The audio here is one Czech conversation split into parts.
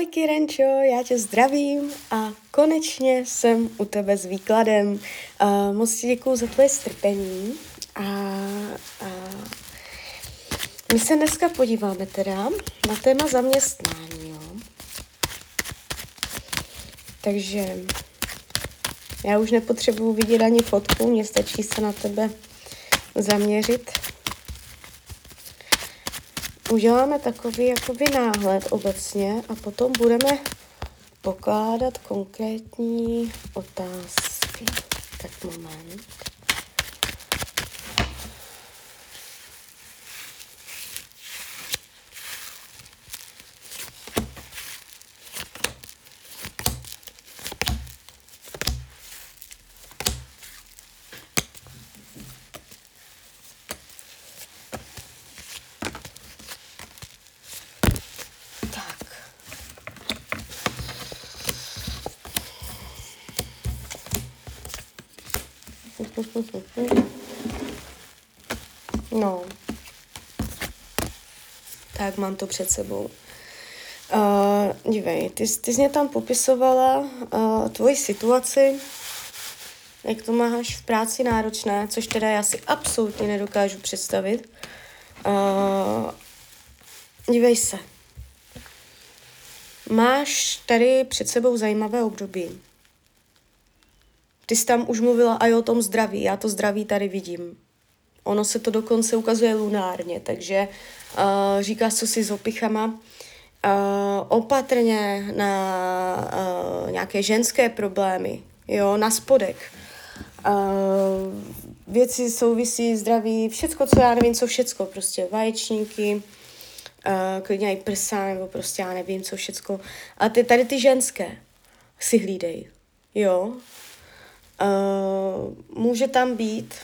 Ahoj Kirenčo, já tě zdravím a konečně jsem u tebe s výkladem. Uh, moc ti děkuju za tvoje strpení a, a my se dneska podíváme teda na téma zaměstnání. Jo? Takže já už nepotřebuji vidět ani fotku, mně stačí se na tebe zaměřit uděláme takový jakoby náhled obecně a potom budeme pokládat konkrétní otázky. Tak moment. No. Tak mám to před sebou. Uh, dívej, ty, ty jsi mě tam popisovala uh, tvoji situaci, jak to máš v práci náročné, což teda já si absolutně nedokážu představit. Uh, dívej se. Máš tady před sebou zajímavé období. Ty jsi tam už mluvila i o tom zdraví, já to zdraví tady vidím. Ono se to dokonce ukazuje lunárně, takže uh, říkáš, co si s opichama. Uh, opatrně na uh, nějaké ženské problémy, jo, na spodek. Uh, věci souvisí zdraví, všecko, co já nevím, co všecko, prostě vaječníky, uh, klidně i prsa, nebo prostě já nevím, co všecko. A ty, tady ty ženské si hlídej, jo. Uh, může tam být,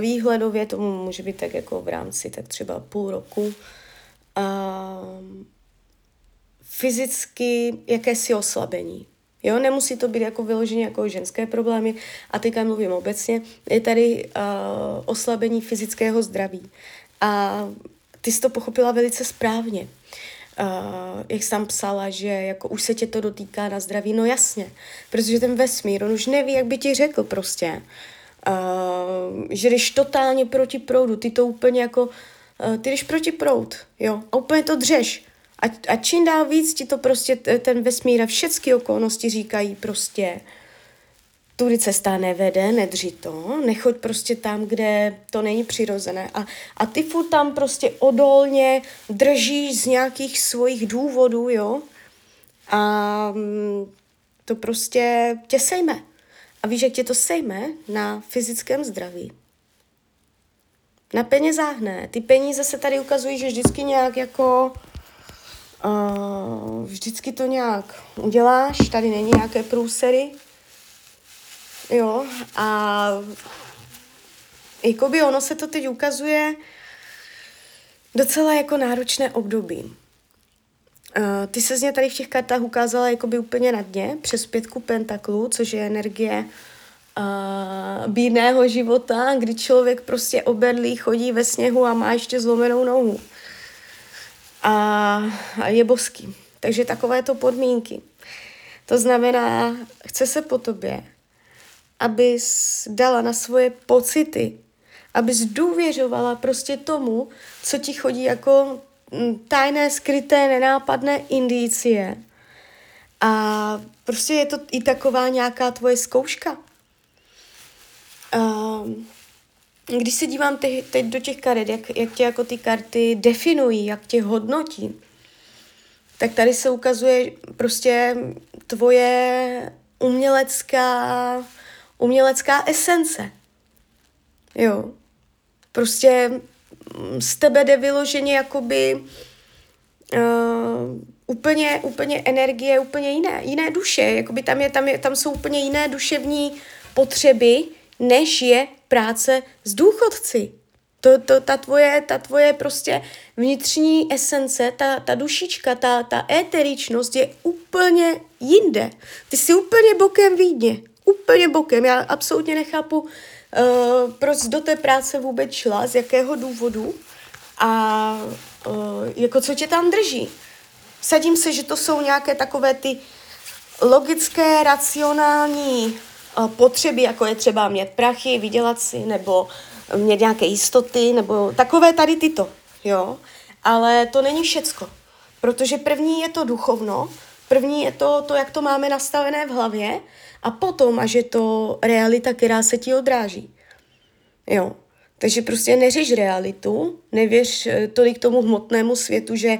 výhledově tomu může být tak jako v rámci tak třeba půl roku, uh, fyzicky jakési oslabení. Jo, nemusí to být jako vyloženě jako ženské problémy, a teďka mluvím obecně, je tady uh, oslabení fyzického zdraví. A ty jsi to pochopila velice správně uh, jak jsi tam psala, že jako už se tě to dotýká na zdraví, no jasně, protože ten vesmír, on už neví, jak by ti řekl prostě, uh, že jdeš totálně proti proudu, ty to úplně jako, uh, ty jdeš proti proud, jo, a úplně to dřeš. A, a čím dál víc ti to prostě ten vesmír a všechny okolnosti říkají prostě, tudy cesta nevede, nedři to, nechoď prostě tam, kde to není přirozené. A, a ty furt tam prostě odolně držíš z nějakých svých důvodů, jo? A mm, to prostě tě sejme. A víš, jak tě to sejme na fyzickém zdraví? Na penězách ne. Ty peníze se tady ukazují, že vždycky nějak jako... Uh, vždycky to nějak uděláš, tady není nějaké průsery, Jo, a jakoby ono se to teď ukazuje docela jako náročné období. Uh, ty se z mě tady v těch kartách ukázala jakoby úplně na dně, přes pětku pentaklů, což je energie uh, bídného života, kdy člověk prostě obedlý chodí ve sněhu a má ještě zlomenou nohu. A, a je boský. Takže takové to podmínky. To znamená, chce se po tobě, abys dala na svoje pocity, abys důvěřovala prostě tomu, co ti chodí jako mm, tajné, skryté, nenápadné indicie. A prostě je to i taková nějaká tvoje zkouška. Um, když se dívám te- teď do těch karet, jak, jak tě jako ty karty definují, jak tě hodnotí, tak tady se ukazuje prostě tvoje umělecká umělecká esence. Jo. Prostě mm, z tebe jde vyloženě jakoby uh, úplně, úplně energie, úplně jiné, jiné duše. Jakoby tam, je, tam, je, tam jsou úplně jiné duševní potřeby, než je práce s důchodci. To, to, ta, tvoje, ta tvoje prostě vnitřní esence, ta, ta dušička, ta, ta éteričnost je úplně jinde. Ty jsi úplně bokem výdně úplně bokem. Já absolutně nechápu, uh, proč do té práce vůbec šla, z jakého důvodu a uh, jako co tě tam drží. Sadím se, že to jsou nějaké takové ty logické, racionální potřeby, jako je třeba mít prachy, vydělat si, nebo mít nějaké jistoty, nebo takové tady tyto, jo. Ale to není všecko, protože první je to duchovno, první je to, to, jak to máme nastavené v hlavě a potom až je to realita, která se ti odráží. Jo. Takže prostě neřeš realitu, nevěř eh, tolik tomu hmotnému světu, že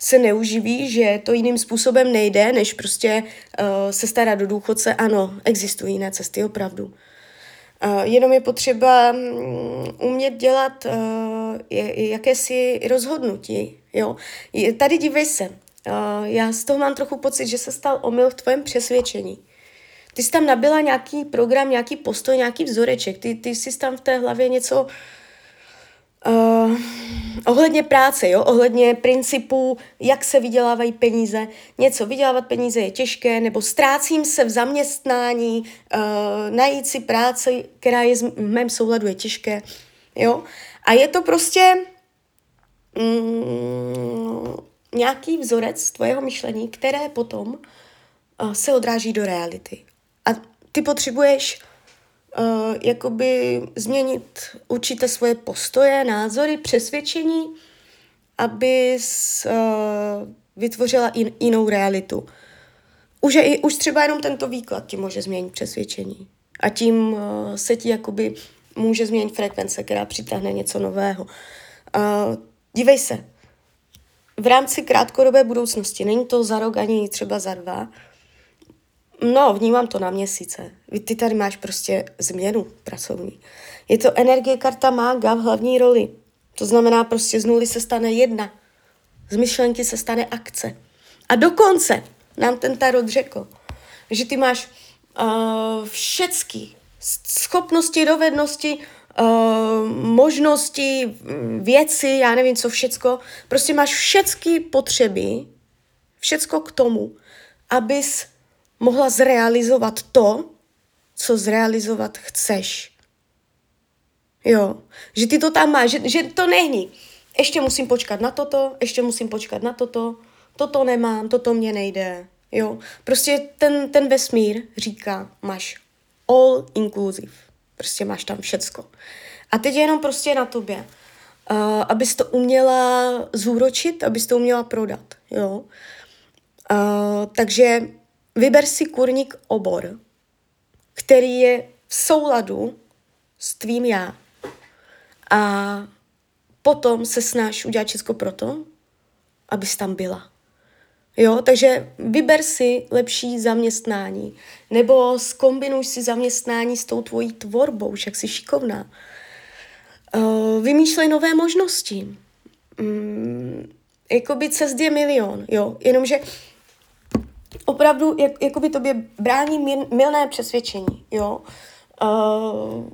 se neuživí, že to jiným způsobem nejde, než prostě uh, se starat do důchodce. Ano, existují jiné cesty, opravdu. Uh, jenom je potřeba um, umět dělat uh, jakési rozhodnutí. Jo? Tady dívej se, uh, já z toho mám trochu pocit, že se stal omyl v tvém přesvědčení. Ty jsi tam nabila nějaký program, nějaký postoj, nějaký vzoreček. Ty, ty jsi tam v té hlavě něco uh, ohledně práce, jo? ohledně principů, jak se vydělávají peníze. Něco vydělávat peníze je těžké, nebo ztrácím se v zaměstnání, uh, najít si práci, která je v mém souladu, je těžké. Jo? A je to prostě mm, nějaký vzorec tvojeho myšlení, které potom uh, se odráží do reality. A ty potřebuješ uh, jakoby změnit určité svoje postoje, názory, přesvědčení, abys uh, vytvořila in, jinou realitu. Už, je, už třeba jenom tento výklad ti může změnit přesvědčení. A tím uh, se ti jakoby může změnit frekvence, která přitáhne něco nového. Uh, dívej se, v rámci krátkodobé budoucnosti, není to za rok ani třeba za dva, No, vnímám to na měsíce. Ty tady máš prostě změnu pracovní. Je to energie karta mága v hlavní roli. To znamená prostě z nuly se stane jedna. Z myšlenky se stane akce. A dokonce nám ten tarot řekl, že ty máš uh, všecky schopnosti, dovednosti, uh, možnosti, věci, já nevím co všecko. Prostě máš všechny potřeby, všecko k tomu, abys mohla zrealizovat to, co zrealizovat chceš. Jo, že ty to tam máš, že, že to není. Ještě musím počkat na toto, ještě musím počkat na toto, toto nemám, toto mě nejde. Jo, prostě ten, ten vesmír říká, máš all inclusive. Prostě máš tam všecko. A teď je jenom prostě na tobě, uh, abys to uměla zúročit, abys to uměla prodat. Jo. Uh, takže Vyber si kurník obor, který je v souladu s tvým já. A potom se snaž udělat všechno proto, abys tam byla. Jo, takže vyber si lepší zaměstnání, nebo skombinuj si zaměstnání s tou tvojí tvorbou, však jsi šikovná. Vymýšlej nové možnosti. Um, jakoby cest je milion, jo, jenomže opravdu jak, jakoby tobě brání milné přesvědčení, jo. Uh,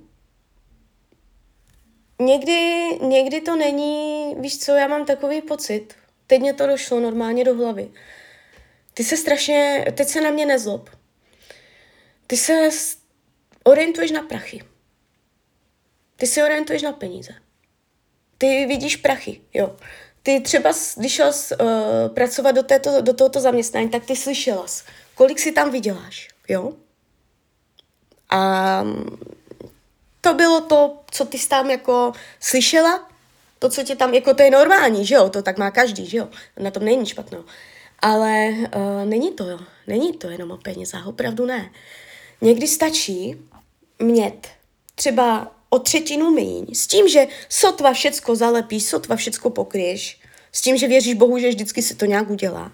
někdy, někdy to není, víš co, já mám takový pocit, teď mě to došlo normálně do hlavy. Ty se strašně, teď se na mě nezlob. Ty se orientuješ na prachy. Ty se orientuješ na peníze. Ty vidíš prachy, jo ty třeba, když šel uh, pracovat do, této, do tohoto zaměstnání, tak ty slyšela, kolik si tam vyděláš, jo? A to bylo to, co ty jsi tam jako slyšela, to, co tě tam, jako to je normální, že jo, to tak má každý, že jo, na tom není špatno. Ale uh, není to, jo, není to jenom o penězách, opravdu ne. Někdy stačí mít třeba o třetinu míň, s tím, že sotva všecko zalepíš, sotva všecko pokryješ, s tím, že věříš Bohu, že vždycky se to nějak udělá.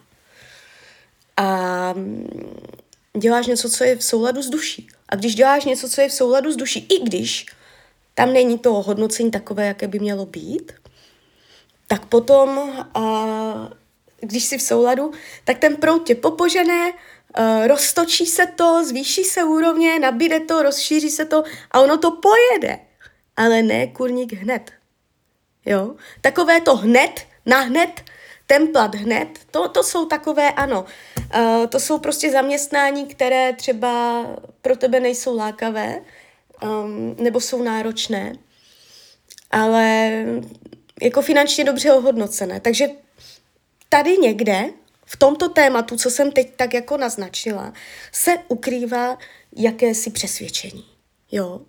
A mm, děláš něco, co je v souladu s duší. A když děláš něco, co je v souladu s duší, i když tam není to hodnocení takové, jaké by mělo být, tak potom, a, když jsi v souladu, tak ten prout tě popožené, a, roztočí se to, zvýší se úrovně, nabíde to, rozšíří se to a ono to pojede ale ne kurník hned. Jo? Takové to hned, na hned, templat hned, to, to jsou takové, ano, uh, to jsou prostě zaměstnání, které třeba pro tebe nejsou lákavé, um, nebo jsou náročné, ale jako finančně dobře ohodnocené. Takže tady někde v tomto tématu, co jsem teď tak jako naznačila, se ukrývá jakési přesvědčení. Jo?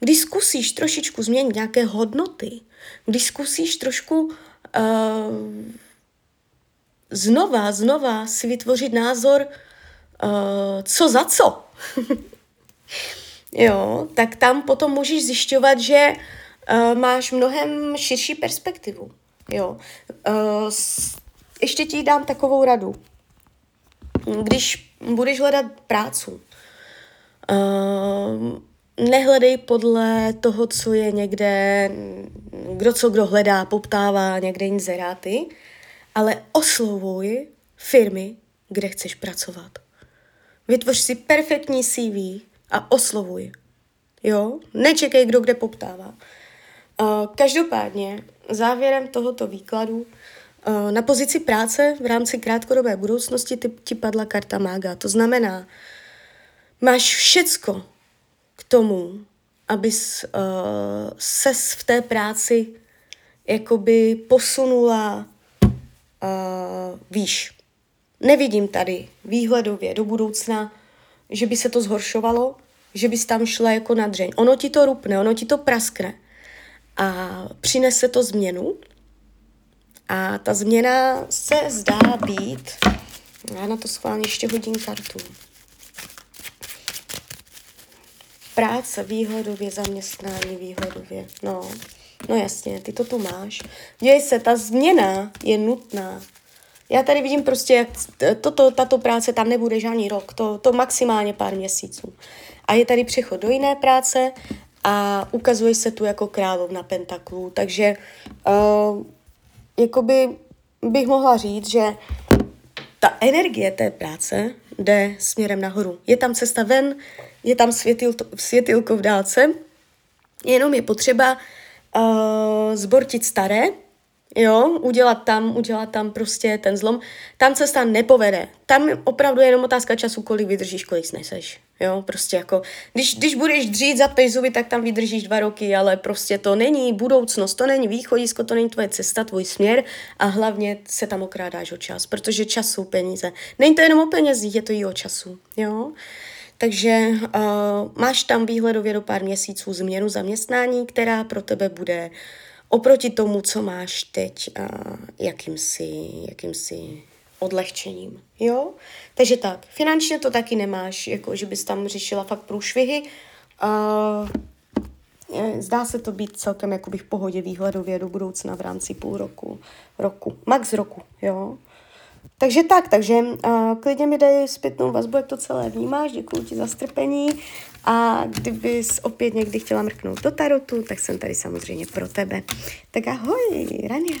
Když zkusíš trošičku změnit nějaké hodnoty, když zkusíš trošku uh, znova, znova si vytvořit názor, uh, co za co, jo, tak tam potom můžeš zjišťovat, že uh, máš mnohem širší perspektivu. Jo. Uh, ještě ti dám takovou radu. Když budeš hledat prácu, uh, nehledej podle toho, co je někde, kdo co kdo hledá, poptává někde inzeráty, ale oslovuj firmy, kde chceš pracovat. Vytvoř si perfektní CV a oslovuj. Jo? Nečekej, kdo kde poptává. Každopádně, závěrem tohoto výkladu, na pozici práce v rámci krátkodobé budoucnosti ty, ti padla karta mága. To znamená, máš všecko tomu, abys uh, ses v té práci jakoby posunula uh, výš. Nevidím tady výhledově do budoucna, že by se to zhoršovalo, že bys tam šla jako na dřeň. Ono ti to rupne, ono ti to praskne a přinese to změnu. A ta změna se zdá být, já na to schválně ještě hodím kartu. Práce výhodově, zaměstnání výhodově. No, no jasně, ty to tu máš. Děj se, ta změna je nutná. Já tady vidím prostě, jak toto, tato práce tam nebude žádný rok, to, to maximálně pár měsíců. A je tady přechod do jiné práce a ukazuje se tu jako královna pentaklů. Takže uh, jakoby bych mohla říct, že ta energie té práce jde směrem nahoru. Je tam cesta ven, je tam světil, světilko v dálce, jenom je potřeba uh, zbortit staré, jo, udělat tam, udělat tam prostě ten zlom. Tam cesta nepovede. Tam opravdu je jenom otázka času, kolik vydržíš, kolik sneseš. Jo, prostě jako, když, když budeš dřít, zapneš zuby, tak tam vydržíš dva roky, ale prostě to není budoucnost, to není východisko, to není tvoje cesta, tvůj směr a hlavně se tam okrádáš o čas, protože čas jsou peníze. Není to jenom o penězích, je to i o času, jo. Takže uh, máš tam výhledově do pár měsíců změnu zaměstnání, která pro tebe bude oproti tomu, co máš teď, uh, jakýmsi, jakýmsi odlehčením, jo? Takže tak, finančně to taky nemáš, jako že bys tam řešila fakt průšvihy. Uh, zdá se to být celkem jakoby v pohodě výhledově do budoucna v rámci půl roku, roku, max roku, jo? Takže tak, takže uh, klidně mi dej zpětnou vazbu, jak to celé vnímáš, děkuji ti za strpení a kdybys opět někdy chtěla mrknout do tarotu, tak jsem tady samozřejmě pro tebe. Tak ahoj, Rania.